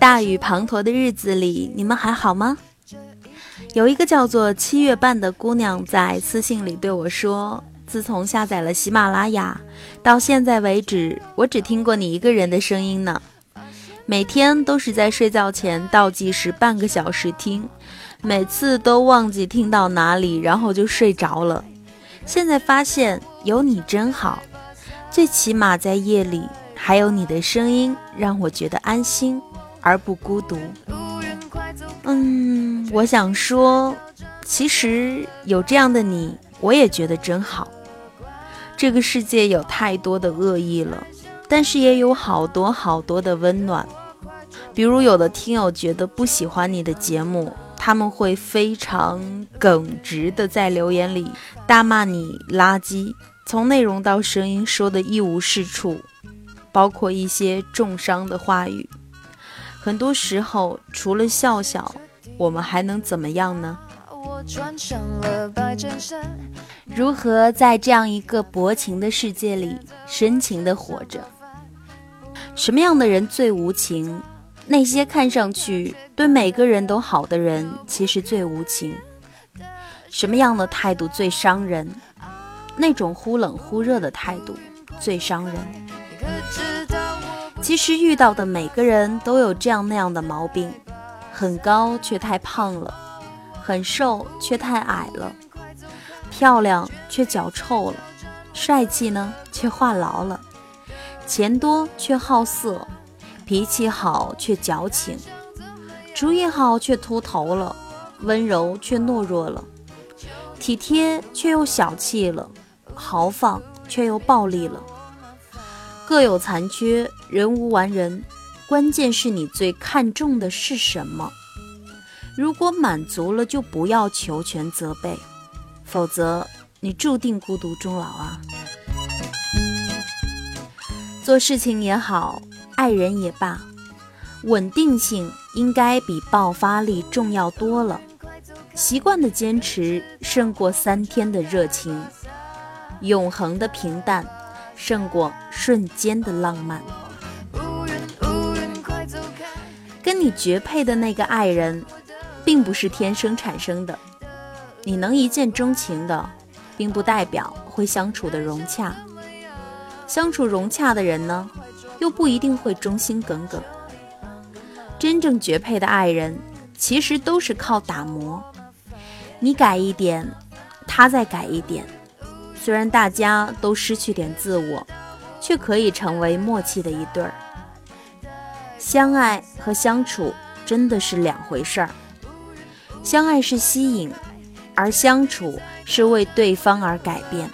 大雨滂沱的日子里，你们还好吗？有一个叫做七月半的姑娘在私信里对我说：“自从下载了喜马拉雅，到现在为止，我只听过你一个人的声音呢。每天都是在睡觉前倒计时半个小时听，每次都忘记听到哪里，然后就睡着了。现在发现有你真好，最起码在夜里还有你的声音，让我觉得安心而不孤独。”嗯，我想说，其实有这样的你，我也觉得真好。这个世界有太多的恶意了，但是也有好多好多的温暖。比如有的听友觉得不喜欢你的节目，他们会非常耿直的在留言里大骂你垃圾，从内容到声音说的一无是处，包括一些重伤的话语。很多时候，除了笑笑，我们还能怎么样呢？如何在这样一个薄情的世界里深情的活着？什么样的人最无情？那些看上去对每个人都好的人，其实最无情。什么样的态度最伤人？那种忽冷忽热的态度最伤人。其实遇到的每个人都有这样那样的毛病：很高却太胖了，很瘦却太矮了，漂亮却脚臭了，帅气呢却话痨了，钱多却好色，脾气好却矫情，主意好却秃头了，温柔却懦弱了，体贴却又小气了，豪放却又暴力了。各有残缺，人无完人。关键是你最看重的是什么？如果满足了，就不要求全责备，否则你注定孤独终老啊！做事情也好，爱人也罢，稳定性应该比爆发力重要多了。习惯的坚持胜过三天的热情，永恒的平淡。胜过瞬间的浪漫。跟你绝配的那个爱人，并不是天生产生的。你能一见钟情的，并不代表会相处的融洽。相处融洽的人呢，又不一定会忠心耿耿。真正绝配的爱人，其实都是靠打磨。你改一点，他再改一点。虽然大家都失去点自我，却可以成为默契的一对儿。相爱和相处真的是两回事儿。相爱是吸引，而相处是为对方而改变。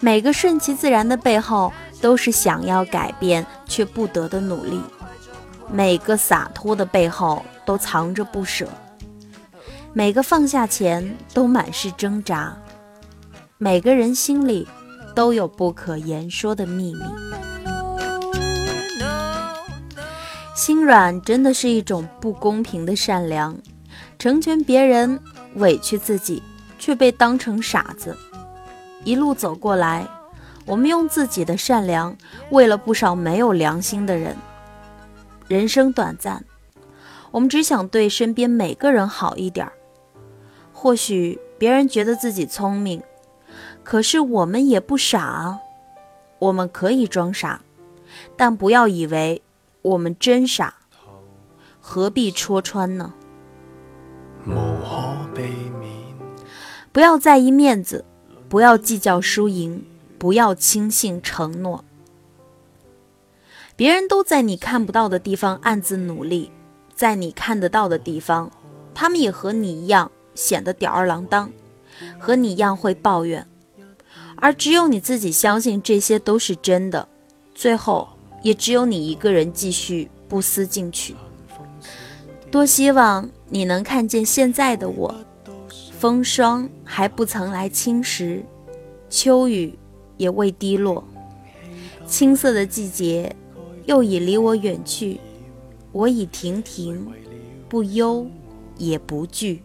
每个顺其自然的背后，都是想要改变却不得的努力；每个洒脱的背后，都藏着不舍。每个放下前都满是挣扎，每个人心里都有不可言说的秘密。心软真的是一种不公平的善良，成全别人，委屈自己，却被当成傻子。一路走过来，我们用自己的善良为了不少没有良心的人。人生短暂，我们只想对身边每个人好一点儿。或许别人觉得自己聪明，可是我们也不傻啊。我们可以装傻，但不要以为我们真傻。何必戳穿呢？不要在意面子，不要计较输赢，不要轻信承诺。别人都在你看不到的地方暗自努力，在你看得到的地方，他们也和你一样。显得吊儿郎当，和你一样会抱怨，而只有你自己相信这些都是真的，最后也只有你一个人继续不思进取。多希望你能看见现在的我，风霜还不曾来侵蚀，秋雨也未滴落，青涩的季节又已离我远去，我已亭亭，不忧也不惧。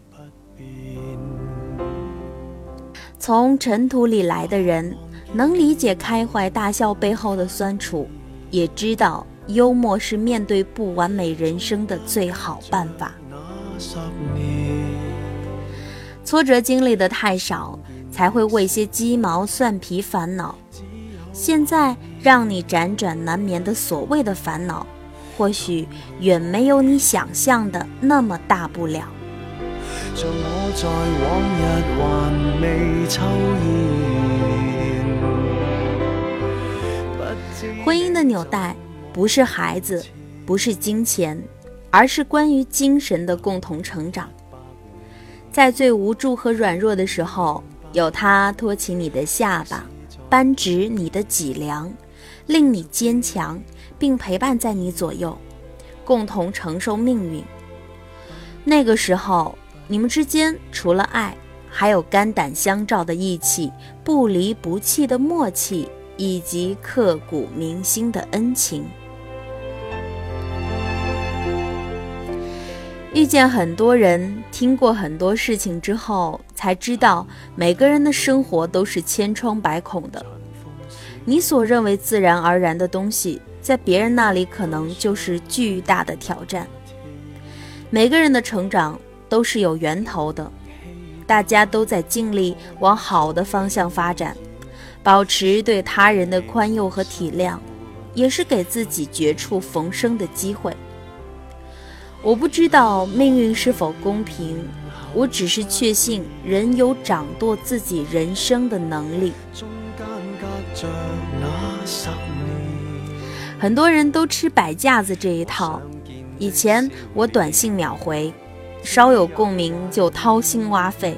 从尘土里来的人，能理解开怀大笑背后的酸楚，也知道幽默是面对不完美人生的最好办法。挫折经历的太少，才会为些鸡毛蒜皮烦恼。现在让你辗转难眠的所谓的烦恼，或许远没有你想象的那么大不了。像我在往日还未抽烟婚姻的纽带不是孩子，不是金钱，而是关于精神的共同成长。在最无助和软弱的时候，有他托起你的下巴，扳直你的脊梁，令你坚强，并陪伴在你左右，共同承受命运。那个时候，你们之间除了爱，还有肝胆相照的义气，不离不弃的默契。以及刻骨铭心的恩情。遇见很多人，听过很多事情之后，才知道每个人的生活都是千疮百孔的。你所认为自然而然的东西，在别人那里可能就是巨大的挑战。每个人的成长都是有源头的，大家都在尽力往好的方向发展。保持对他人的宽宥和体谅，也是给自己绝处逢生的机会。我不知道命运是否公平，我只是确信人有掌舵自己人生的能力。很多人都吃摆架子这一套，以前我短信秒回，稍有共鸣就掏心挖肺，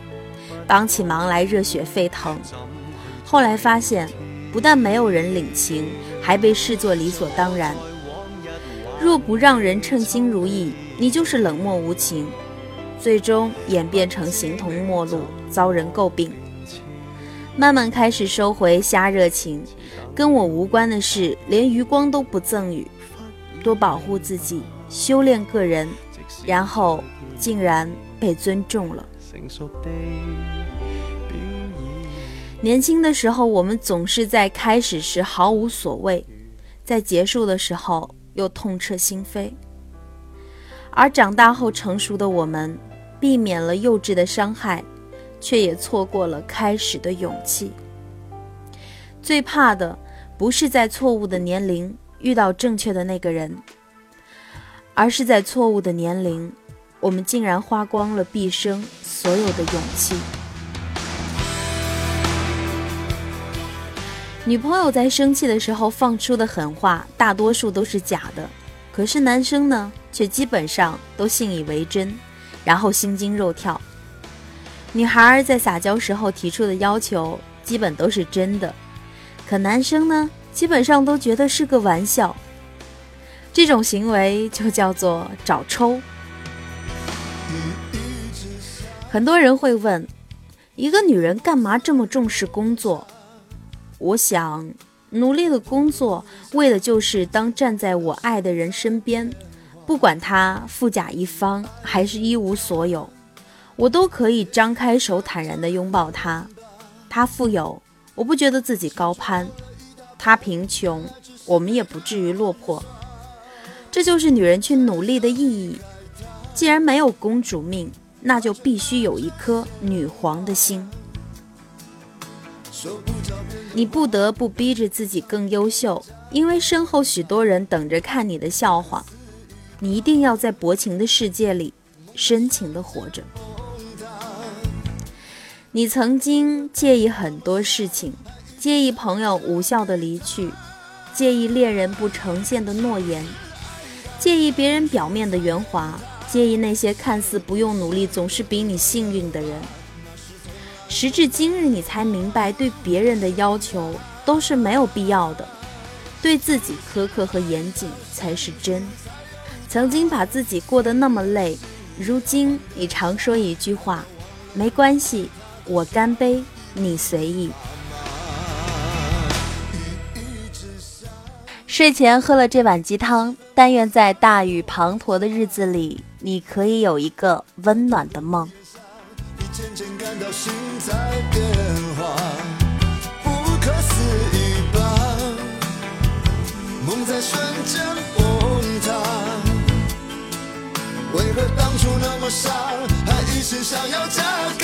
帮起忙来热血沸腾。后来发现，不但没有人领情，还被视作理所当然。若不让人称心如意，你就是冷漠无情，最终演变成形同陌路，遭人诟病。慢慢开始收回瞎热情，跟我无关的事，连余光都不赠予。多保护自己，修炼个人，然后竟然被尊重了。年轻的时候，我们总是在开始时毫无所谓，在结束的时候又痛彻心扉。而长大后成熟的我们，避免了幼稚的伤害，却也错过了开始的勇气。最怕的不是在错误的年龄遇到正确的那个人，而是在错误的年龄，我们竟然花光了毕生所有的勇气。女朋友在生气的时候放出的狠话，大多数都是假的，可是男生呢，却基本上都信以为真，然后心惊肉跳。女孩在撒娇时候提出的要求，基本都是真的，可男生呢，基本上都觉得是个玩笑。这种行为就叫做找抽。很多人会问，一个女人干嘛这么重视工作？我想努力的工作，为的就是当站在我爱的人身边，不管他富甲一方还是一无所有，我都可以张开手坦然地拥抱他。他富有，我不觉得自己高攀；他贫穷，我们也不至于落魄。这就是女人去努力的意义。既然没有公主命，那就必须有一颗女皇的心。你不得不逼着自己更优秀，因为身后许多人等着看你的笑话。你一定要在薄情的世界里深情的活着。你曾经介意很多事情，介意朋友无效的离去，介意恋人不呈现的诺言，介意别人表面的圆滑，介意那些看似不用努力总是比你幸运的人。时至今日，你才明白，对别人的要求都是没有必要的，对自己苛刻和严谨才是真。曾经把自己过得那么累，如今你常说一句话：“没关系，我干杯，你随意。”睡前喝了这碗鸡汤，但愿在大雨滂沱的日子里，你可以有一个温暖的梦。梦在瞬间崩塌。为何当初那么傻，还一心想要嫁给？